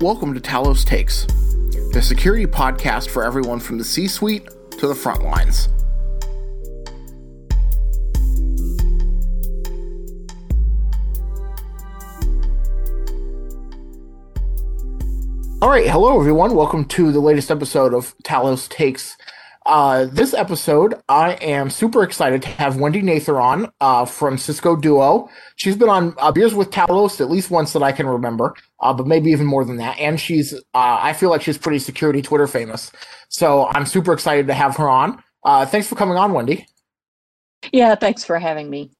Welcome to Talos Takes, the security podcast for everyone from the C suite to the front lines. All right, hello everyone. Welcome to the latest episode of Talos Takes. Uh, this episode, I am super excited to have Wendy Nather on uh, from Cisco Duo. She's been on uh, Beers with Talos at least once that I can remember, uh, but maybe even more than that. And she's, uh, I feel like she's pretty security Twitter famous. So I'm super excited to have her on. Uh, thanks for coming on, Wendy. Yeah, thanks for having me.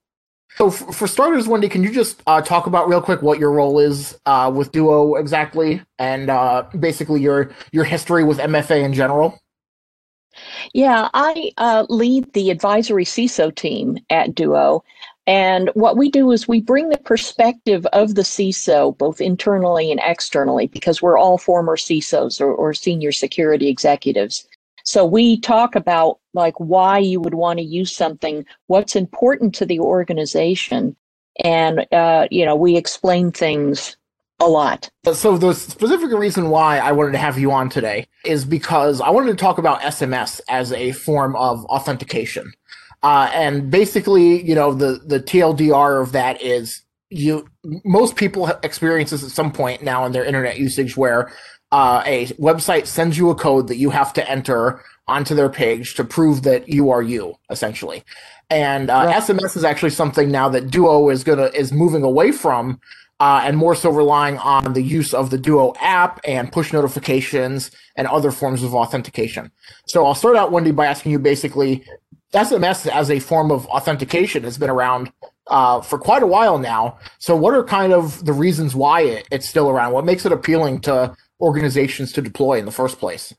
So, f- for starters, Wendy, can you just uh, talk about real quick what your role is uh, with Duo exactly, and uh, basically your your history with MFA in general? Yeah, I uh, lead the advisory CISO team at Duo. And what we do is we bring the perspective of the CISO, both internally and externally, because we're all former CISOs or, or senior security executives. So we talk about like why you would want to use something, what's important to the organization, and uh, you know we explain things a lot. So the specific reason why I wanted to have you on today is because I wanted to talk about SMS as a form of authentication. Uh, and basically, you know, the, the TLDR of that is you, most people experience this at some point now in their internet usage where uh, a website sends you a code that you have to enter onto their page to prove that you are you, essentially. And uh, right. SMS is actually something now that Duo is gonna is moving away from uh, and more so relying on the use of the Duo app and push notifications and other forms of authentication. So I'll start out, Wendy, by asking you basically SMS as a form of authentication has been around uh, for quite a while now. So what are kind of the reasons why it, it's still around? What makes it appealing to organizations to deploy in the first place?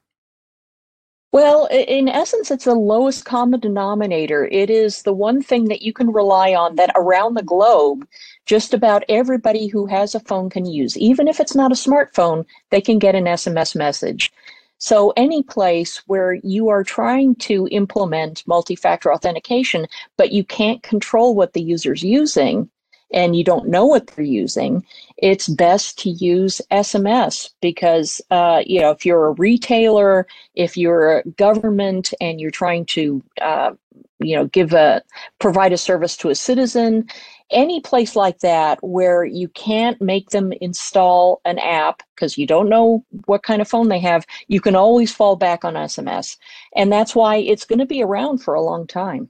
Well, in essence, it's the lowest common denominator. It is the one thing that you can rely on that around the globe, just about everybody who has a phone can use. Even if it's not a smartphone, they can get an SMS message. So, any place where you are trying to implement multi factor authentication, but you can't control what the user's using, and you don't know what they're using, it's best to use SMS because, uh, you know, if you're a retailer, if you're a government and you're trying to, uh, you know, give a, provide a service to a citizen, any place like that where you can't make them install an app because you don't know what kind of phone they have, you can always fall back on SMS. And that's why it's going to be around for a long time.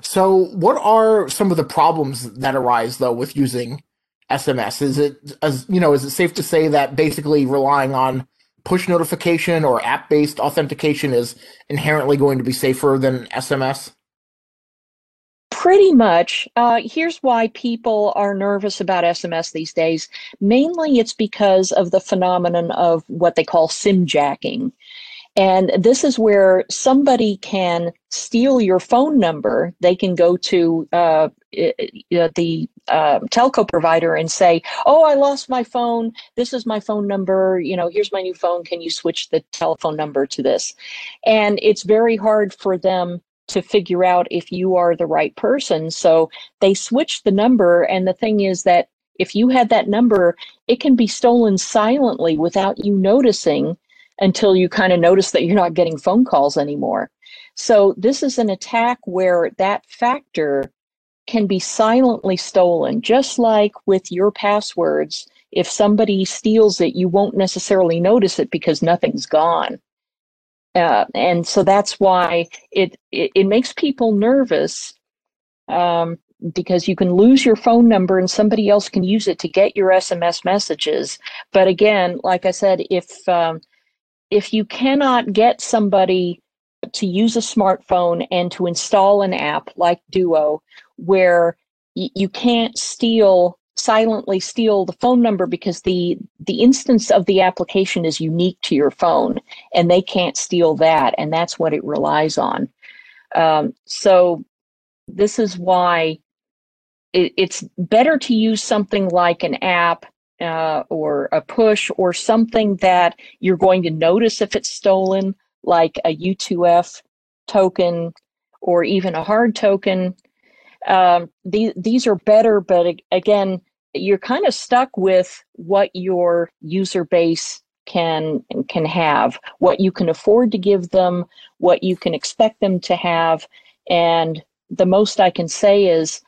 So, what are some of the problems that arise though with using SMS? Is it as you know, is it safe to say that basically relying on push notification or app-based authentication is inherently going to be safer than SMS? Pretty much. Uh, here's why people are nervous about SMS these days. Mainly, it's because of the phenomenon of what they call SIM jacking. And this is where somebody can steal your phone number. They can go to uh, the uh, telco provider and say, "Oh, I lost my phone. This is my phone number. You know, here's my new phone. Can you switch the telephone number to this?" And it's very hard for them to figure out if you are the right person. So they switch the number. And the thing is that if you had that number, it can be stolen silently without you noticing until you kind of notice that you're not getting phone calls anymore. So this is an attack where that factor can be silently stolen, just like with your passwords. If somebody steals it, you won't necessarily notice it because nothing's gone. Uh, and so that's why it, it, it makes people nervous um, because you can lose your phone number and somebody else can use it to get your SMS messages. But again, like I said, if um, if you cannot get somebody to use a smartphone and to install an app like Duo, where y- you can't steal silently steal the phone number because the the instance of the application is unique to your phone and they can't steal that and that's what it relies on. Um, so this is why it, it's better to use something like an app uh, or a push or something that you're going to notice if it's stolen, like a U2F token or even a hard token. Um, these, these are better, but again, you're kind of stuck with what your user base can can have, what you can afford to give them, what you can expect them to have, and the most I can say is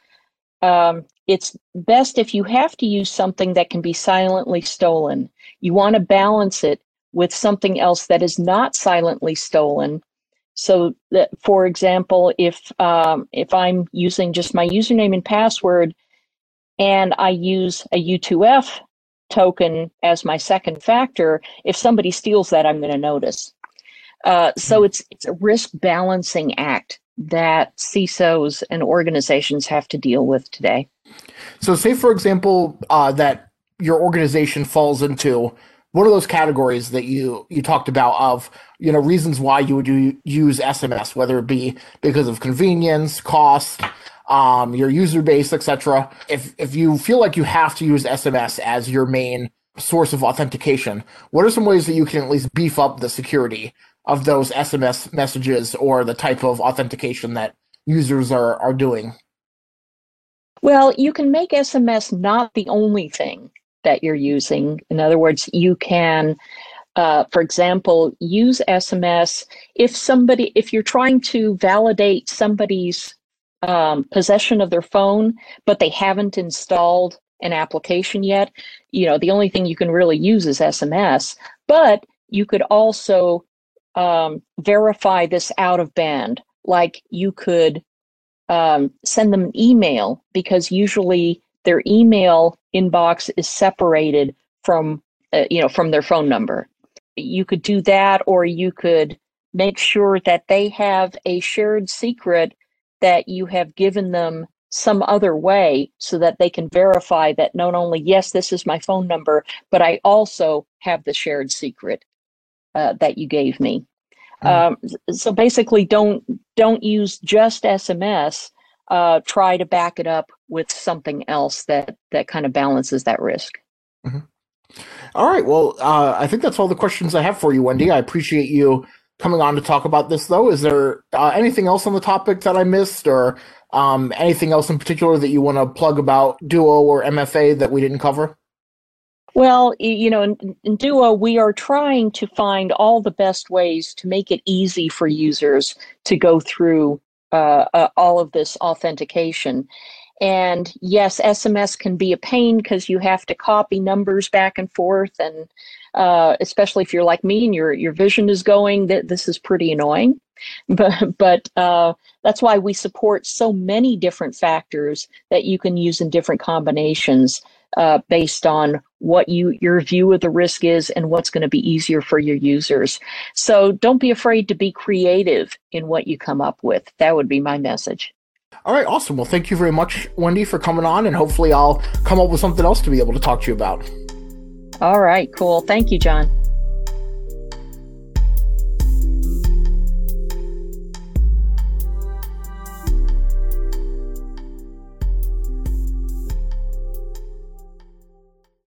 um, it's best if you have to use something that can be silently stolen. You want to balance it with something else that is not silently stolen. So that, for example, if um, if I'm using just my username and password, and I use a U2F token as my second factor, if somebody steals that, I'm going to notice. Uh, so hmm. it's it's a risk balancing act that CISOs and organizations have to deal with today. So, say for example uh, that your organization falls into one of those categories that you you talked about of you know reasons why you would use SMS, whether it be because of convenience, cost, um, your user base, etc. If if you feel like you have to use SMS as your main source of authentication, what are some ways that you can at least beef up the security of those SMS messages or the type of authentication that users are, are doing? Well, you can make SMS not the only thing that you're using. In other words, you can, uh, for example, use SMS if somebody, if you're trying to validate somebody's um, possession of their phone, but they haven't installed an application yet. You know, the only thing you can really use is SMS, but you could also um, verify this out of band. Like you could um, send them an email because usually their email inbox is separated from uh, you know from their phone number. You could do that, or you could make sure that they have a shared secret that you have given them some other way so that they can verify that not only yes this is my phone number but i also have the shared secret uh, that you gave me mm. um, so basically don't don't use just sms uh, try to back it up with something else that that kind of balances that risk mm-hmm. all right well uh, i think that's all the questions i have for you wendy i appreciate you coming on to talk about this, though. Is there uh, anything else on the topic that I missed, or um, anything else in particular that you want to plug about Duo or MFA that we didn't cover? Well, you know, in, in, Duo, we are trying to find all the best ways to make it easy for users to go through uh, uh, all of this authentication. And yes, SMS can be a pain because you have to copy numbers back and forth, and uh, especially if you're like me and your your vision is going, that this is pretty annoying. But but uh, that's why we support so many different factors that you can use in different combinations uh, based on what you your view of the risk is and what's going to be easier for your users. So don't be afraid to be creative in what you come up with. That would be my message. All right, awesome. Well, thank you very much, Wendy, for coming on, and hopefully I'll come up with something else to be able to talk to you about. All right, cool. Thank you, John.